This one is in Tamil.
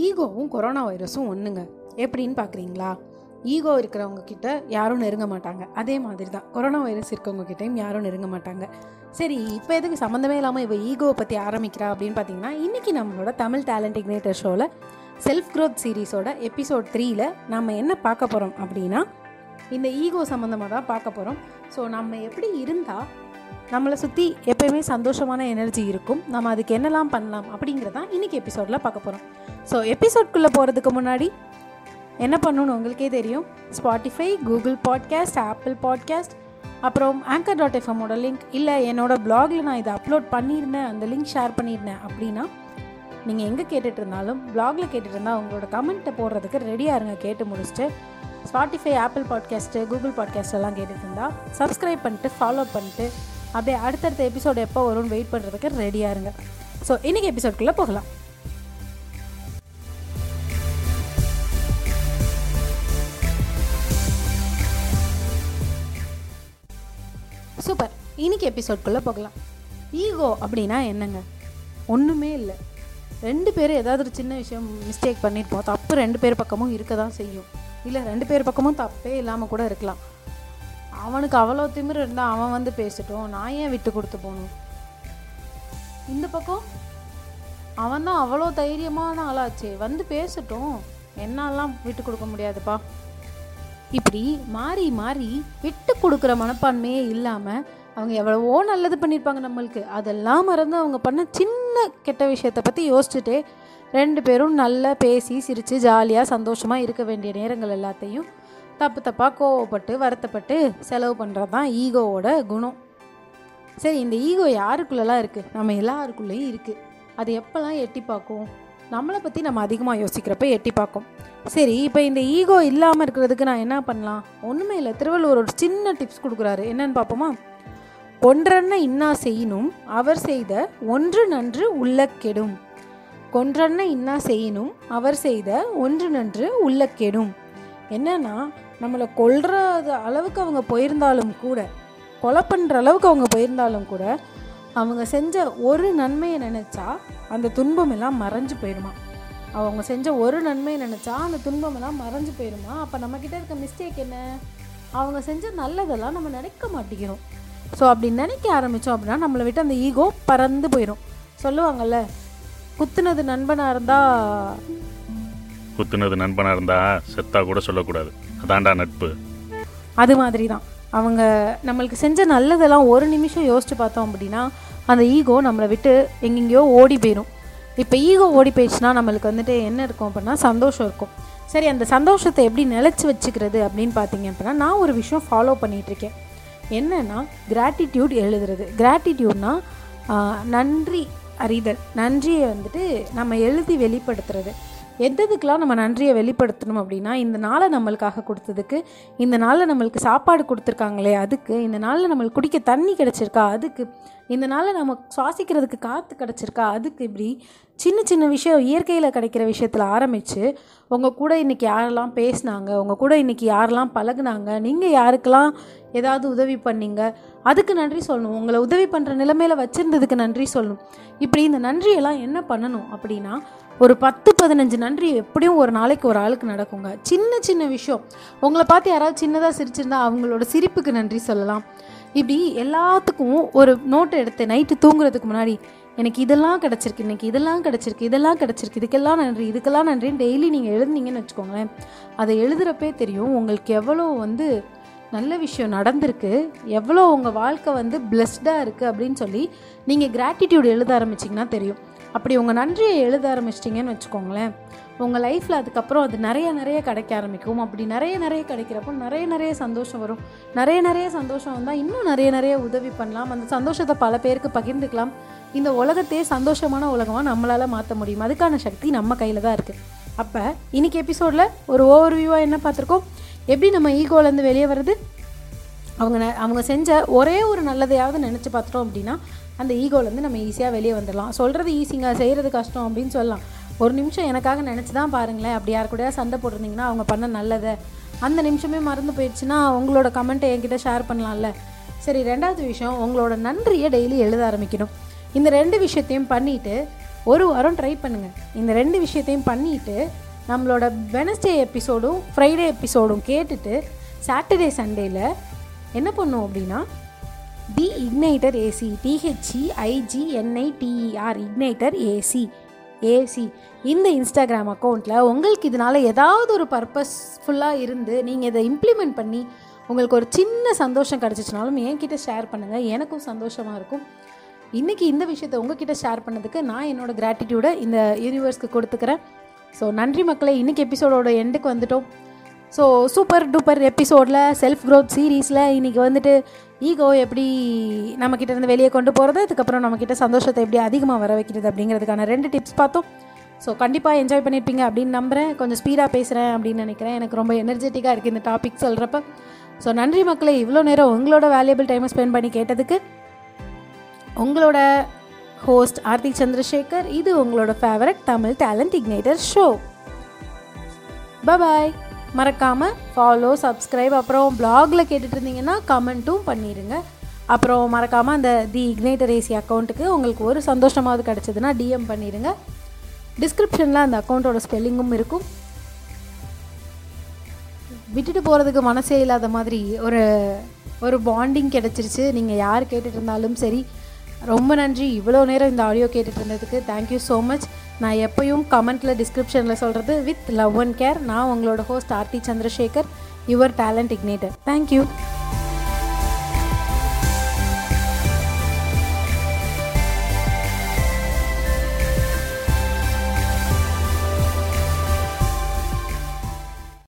ஈகோவும் கொரோனா வைரஸும் ஒன்றுங்க எப்படின்னு பார்க்குறீங்களா ஈகோ இருக்கிறவங்க கிட்ட யாரும் நெருங்க மாட்டாங்க. அதே மாதிரி தான் கொரோனா வைரஸ் இருக்கவங்க கிட்டேயும் யாரும் நெருங்க மாட்டாங்க. சரி இப்போ எதுக்கு சம்மந்தமே இல்லாமல் இப்போ ஈகோவை பற்றி ஆரம்பிக்கிறா அப்படின்னு பார்த்தீங்கன்னா இன்றைக்கி நம்மளோட தமிழ் டேலண்ட் இக்னேட்டர் ஷோவில் செல்ஃப் க்ரோத் சீரீஸோட எபிசோட் த்ரீயில் நம்ம என்ன பார்க்க போகிறோம் அப்படின்னா இந்த ஈகோ சம்மந்தமாக தான் பார்க்க போகிறோம் ஸோ நம்ம எப்படி இருந்தால் நம்மளை சுற்றி எப்பயுமே சந்தோஷமான எனர்ஜி இருக்கும். நம்ம அதுக்கு என்னெல்லாம் பண்ணலாம் அப்படிங்கிறதான் இன்றைக்கி எபிசோடில் பார்க்க போகிறோம் ஸோ எபிசோட்குள்ளே போகிறதுக்கு முன்னாடி என்ன பண்ணணும்னு உங்களுக்கே தெரியும். Spotify Google podcast Apple podcast அப்புறம் ஆங்கர் டாட் எஃப்எம்மோட லிங்க் இல்லை என்னோட பிளாகில் நான் இதை அப்லோட் பண்ணியிருந்தேன். அந்த லிங்க் ஷேர் பண்ணியிருந்தேன் அப்படின்னா நீங்கள் எங்கே கேட்டுட்டு இருந்தாலும் பிளாகில் கேட்டுட்டு இருந்தால் உங்களோட கமெண்ட்டை போடுறதுக்கு ரெடியாக இருங்க. கேட்டு முடிச்சுட்டு Spotify Apple podcast Google podcast எல்லாம் கேட்டுட்டு இருந்தால் சப்ஸ்கிரைப் பண்ணிட்டு ஃபாலோ பண்ணிட்டு அப்படியே அடுத்தடுத்த எபிசோடு எப்போ வரும்னு வெயிட் பண்ணுறதுக்கு ரெடியாக இருங்க. ஸோ இன்றைக்கி எபிசோட்குள்ளே போகலாம். சூப்பர் இன்னைக்கு எபிசோட்குள்ளே போகலாம். ஈகோ அப்படின்னா என்னங்க? ஒன்றுமே இல்லை. ரெண்டு பேரும் ஏதாவது ஒரு சின்ன விஷயம் மிஸ்டேக் பண்ணியிருப்போம் தப்பு ரெண்டு பேர் பக்கமும் இருக்க தான் செய்யும். இல்லை ரெண்டு பேர் பக்கமும் தப்பே இல்லாமல் கூட இருக்கலாம். அவனுக்கு அவ்வளோ திமிரு இருந்தால் அவன் வந்து பேசட்டும். நான் ஏன் விட்டு கொடுத்து போகணும்? இந்த பக்கம்? அவன் தான் அவ்வளோ தைரியமான ஆளாச்சே. வந்து பேசட்டும். என்னெல்லாம் விட்டு கொடுக்க முடியாதுப்பா. இப்படி மாறி மாறி விட்டு கொடுக்குற மனப்பான்மையே இல்லாமல் அவங்க எவ்வளவோ நல்லது பண்ணியிருப்பாங்க நம்மளுக்கு. அதெல்லாம் மறந்து அவங்க பண்ண சின்ன கெட்ட விஷயத்தை பற்றி யோசிச்சுட்டே ரெண்டு பேரும் நல்லா பேசி சிரித்து ஜாலியாக சந்தோஷமாக இருக்க வேண்டிய நேரங்கள் எல்லாத்தையும் தப்பு தப்பாக கோவப்பட்டு வருத்தப்பட்டு செலவு பண்ணுறது தான் ஈகோவோட குணம். சரி இந்த ஈகோ யாருக்குள்ளெல்லாம் இருக்குது நம்ம எல்லாருக்குள்ளேயும் இருக்குது அது எப்போல்லாம் எட்டி பார்க்கும்? நம்மளை பற்றி நம்ம அதிகமாக யோசிக்கிறப்ப எட்டி பார்க்கும். சரி இப்போ இந்த ஈகோ இல்லாமல் இருக்கிறதுக்கு நான் என்ன பண்ணலாம்? ஒன்றுமே இல்லை. திருவள்ளுவர் ஒரு சின்ன டிப்ஸ் கொடுக்குறாரு. என்னன்னு பார்ப்போமா? கொன்றன்ன இன்னா செய்யினும் அவர் செய்த ஒன்று நன்று உள்ள கெடும் கொன்றன்ன இன்னா செய்யினும் அவர் செய்த ஒன்று நன்று உள்ள கெடும் என்னன்னா நம்மளை கொல்ற அளவுக்கு அவங்க போயிருந்தாலும் கூட கொலை பண்ணுற அளவுக்கு அவங்க போயிருந்தாலும் கூட அவங்க செஞ்ச ஒரு நன்மையை நினச்சா அந்த துன்பம் எல்லாம் மறைஞ்சு போயிடுமா அவங்க செஞ்ச ஒரு நன்மையை நினச்சா அந்த துன்பம் எல்லாம் மறைஞ்சு போயிடுமா அப்போ நம்மக்கிட்ட இருக்க மிஸ்டேக் என்ன? அவங்க செஞ்ச நல்லதெல்லாம் நம்ம நினைக்க மாட்டேங்கிறோம். ஸோ அப்படி நினைக்க ஆரம்பித்தோம் அப்படின்னா நம்மளை விட்டு அந்த ஈகோ பறந்து போயிடும் சொல்லுவாங்கல்ல குத்துனது நண்பனாக இருந்தால் குத்துனது நண்பனாக இருந்தா செத்தா கூட சொல்லக்கூடாது. அதான்டா நட்பு. அது மாதிரி தான் அவங்க நம்மளுக்கு செஞ்ச நல்லதெல்லாம் ஒரு நிமிஷம் யோசிச்சு பார்த்தோம் அப்படின்னா அந்த ஈகோ நம்மளை விட்டு எங்கெங்கேயோ ஓடி போயிடும் இப்போ ஈகோ ஓடி போயிடுச்சுன்னா நம்மளுக்கு வந்துட்டு என்ன இருக்கும் அப்படின்னா சந்தோஷம் இருக்கும். சரி அந்த சந்தோஷத்தை எப்படி நிலச்சி வச்சுக்கிறது அப்படின்னு பார்த்தீங்க அப்படின்னா நான் ஒரு விஷயம் ஃபாலோ பண்ணிகிட்ருக்கேன் என்னென்னா கிராட்டிடியூட் எழுதுறது. கிராட்டிடியூட்னா நன்றி அறிதல். நன்றியை வந்துட்டு நம்ம எழுதி வெளிப்படுத்துறது. எந்ததுக்கெலாம் நம்ம நன்றியை வெளிப்படுத்தணும் அப்படின்னா இந்த நாளை நம்மளுக்காக கொடுத்ததுக்கு இந்த நாளில் நம்மளுக்கு சாப்பாடு கொடுத்துருக்காங்களே அதுக்கு இந்த நாளில் நம்மளுக்கு குடிக்க தண்ணி கிடச்சிருக்கா அதுக்கு இந்த நாளில் நம்ம சுவாசிக்கிறதுக்கு காற்று கிடச்சிருக்கா அதுக்கு இப்படி சின்ன சின்ன விஷயம் இயற்கையில் கிடைக்கிற விஷயத்தில் ஆரம்பித்து உங்கள் கூட இன்றைக்கி யாரெல்லாம் பேசினாங்க உங்கள் கூட இன்றைக்கி யாரெல்லாம் பழகுனாங்க நீங்கள் யாருக்கெல்லாம் ஏதாவது உதவி பண்ணீங்க அதுக்கு நன்றி சொல்லணும். உங்களை உதவி பண்ணுற நிலைமையில் வச்சுருந்ததுக்கு நன்றி சொல்லணும். இப்படி இந்த நன்றியெல்லாம் என்ன பண்ணணும் அப்படின்னா ஒரு பத்து பதினஞ்சு நன்றி எப்படியும் ஒரு நாளைக்கு ஒரு ஆளுக்கு நடக்குங்க. சின்ன சின்ன விஷயம். உங்களை பார்த்து யாராவது சின்னதாக சிரிச்சிருந்தா அவங்களோட சிரிப்புக்கு நன்றி சொல்லலாம். இப்படி எல்லாத்துக்கும் ஒரு நோட்டு எடுத்து நைட்டு தூங்குறதுக்கு முன்னாடி எனக்கு இதெல்லாம் கிடச்சிருக்கு இன்னைக்கு இதெல்லாம் கிடச்சிருக்கு இதெல்லாம் கிடச்சிருக்கு இதுக்கெல்லாம் நன்றி இதுக்கெல்லாம் நன்றின்னு டெய்லி நீங்கள் எழுதுனீங்கன்னு வச்சுக்கோங்களேன். அதை எழுதுகிறப்பே தெரியும் உங்களுக்கு எவ்வளோ வந்து நல்ல விஷயம் நடந்திருக்கு எவ்வளோ உங்கள் வாழ்க்கை வந்து பிளெஸ்டாக இருக்குது அப்படின்னு சொல்லி நீங்கள் கிராட்டிடியூட் எழுத ஆரம்பிச்சிங்கன்னா தெரியும். அப்படி உங்கள் நன்றியை எழுத ஆரம்பிச்சிட்டிங்கன்னு வச்சுக்கோங்களேன். உங்கள் லைஃப்பில் அதுக்கப்புறம் அது நிறைய நிறைய கிடைக்க ஆரம்பிக்கும். அப்படி நிறைய நிறைய கிடைக்கிறப்போ நிறைய நிறைய சந்தோஷம் வரும். நிறைய நிறைய சந்தோஷம் வந்தால் இன்னும் நிறைய நிறைய உதவி பண்ணலாம். அந்த சந்தோஷத்தை பல பேருக்கு பகிர்ந்துக்கலாம். இந்த உலகத்தையே சந்தோஷமான உலகமாக நம்மளால் மாற்ற முடியும். அதுக்கான சக்தி நம்ம கையில் தான் இருக்குது அப்போ இன்னைக்கு எபிசோடில் ஒரு ஓவர் வியூவாக என்ன பார்த்துருக்கோம்? எப்படி நம்ம ஈகோலேருந்து வெளியே வருது அவங்க ந- அவங்க செஞ்ச ஒரே ஒரு நல்லதையாவது நினச்சி பார்த்துட்டோம் அப்படின்னா அந்த ஈகோலேருந்து நம்ம ஈஸியாக வெளியே வந்துடலாம். சொல்கிறது ஈஸிங்க செய்கிறது கஷ்டம் அப்படின்னு சொல்லலாம். ஒரு நிமிஷம் எனக்காக நினச்சி தான் பாருங்களேன். அப்படி யார் கூட சண்டை போட்டிருந்தீங்கன்னா அவங்க பண்ண நல்லதை. அந்த நிமிஷமே மறந்து போயிடுச்சுன்னா உங்களோட கமெண்ட்டை என்கிட்ட ஷேர் பண்ணலாம்ல. சரி ரெண்டாவது விஷயம் உங்களோட நன்றியை டெய்லி எழுத ஆரம்பிக்கணும். இந்த ரெண்டு விஷயத்தையும் பண்ணிட்டு ஒரு வாரம் ட்ரை பண்ணுங்கள் இந்த ரெண்டு விஷயத்தையும் பண்ணிவிட்டு நம்மளோட வெனஸ்டே எபிசோடும் ஃப்ரைடே எபிசோடும் கேட்டுட்டு சாட்டர்டே சண்டேயில் என்ன பண்ணும் அப்படின்னா தி igniter AC THE ஐஜிஎன்ஐடிஇஆர் igniter AC AC இந்த இன்ஸ்டாகிராம் அக்கௌண்ட்டில் உங்களுக்கு இதனால் ஏதாவது ஒரு பர்பஸ்ஃபுல்லாக இருந்து நீங்கள் இதை இம்ப்ளிமெண்ட் பண்ணி உங்களுக்கு ஒரு சின்ன சந்தோஷம் கிடச்சிச்சினாலும் என்கிட்ட ஷேர் பண்ணுங்கள் எனக்கும் சந்தோஷமாக இருக்கும். இன்றைக்கி இந்த விஷயத்தை உங்ககிட்ட ஷேர் பண்ணதுக்கு நான் என்னோடய கிராட்டிடியூடை இந்த யூனிவர்ஸ்க்கு கொடுத்துக்கிறேன். ஸோ நன்றி மக்களை இன்றைக்கி எபிசோடோட எண்டுக்கு வந்துட்டோம் ஸோ சூப்பர் டூப்பர் எபிசோடில் செல்ஃப் க்ரோத் சீரீஸில் இன்றைக்கி வந்துட்டு ஈகோ எப்படி நம்மக்கிட்ட இருந்து வெளியே கொண்டு போகிறது அதுக்கப்புறம் நம்மக்கிட்ட சந்தோஷத்தை எப்படி அதிகமாக வர வைக்கிறது அப்படிங்கிறதுக்கான ரெண்டு டிப்ஸ் பார்த்தோம். ஸோ கண்டிப்பாக என்ஜாய் பண்ணியிருப்பீங்க அப்படின்னு நம்புகிறேன் கொஞ்சம் ஸ்பீடாக பேசுகிறேன் அப்படின்னு நினைக்கிறேன். எனக்கு ரொம்ப எனர்ஜெட்டிக்காக இருக்குது இந்த டாபிக் சொல்கிறப்ப ஸோ நன்றி மக்களை இவ்வளோ நேரம் உங்களோட வேல்யூபிள் டைமை ஸ்பெண்ட் பண்ணி கேட்டதுக்கு. உங்களோட ஹோஸ்ட் ஆர்த்தி சந்திரசேகர் இது உங்களோட favourite Tamil talent Igniter show bye மறக்காமல் ஃபாலோ சப்ஸ்கிரைப் அப்புறம் பிளாகில் கேட்டுட்டு இருந்தீங்கன்னா கமெண்ட்டும் பண்ணிடுங்க அப்புறம் மறக்காமல் அந்த தி இக்னைட்டர் ஏசி அக்கௌண்ட்டுக்கு உங்களுக்கு ஒரு சந்தோஷமாவது கிடச்சதுன்னா டிஎம் பண்ணிடுங்க டிஸ்கிரிப்ஷனில் அந்த அக்கௌண்ட்டோட ஸ்பெல்லிங்கும் இருக்கும். விட்டுட்டு போகிறதுக்கு மனசே இல்லாத மாதிரி ஒரு ஒரு பாண்டிங் கிடச்சிருச்சு. நீங்கள் யார் கேட்டுட்டு இருந்தாலும் சரி ரொம்ப நன்றி. இவ்வளோ நேரம் இந்த ஆடியோ கேட்டுட்டு இருந்ததுக்கு தேங்க்யூ ஸோ மச் நான் எப்பயும் கமெண்ட்டில் டிஸ்கிரிப்ஷனில் சொல்கிறது வித் லவ் அண்ட் கேர் நான் உங்களோட host Aarthi Chandrasekar your talent Igniter thank you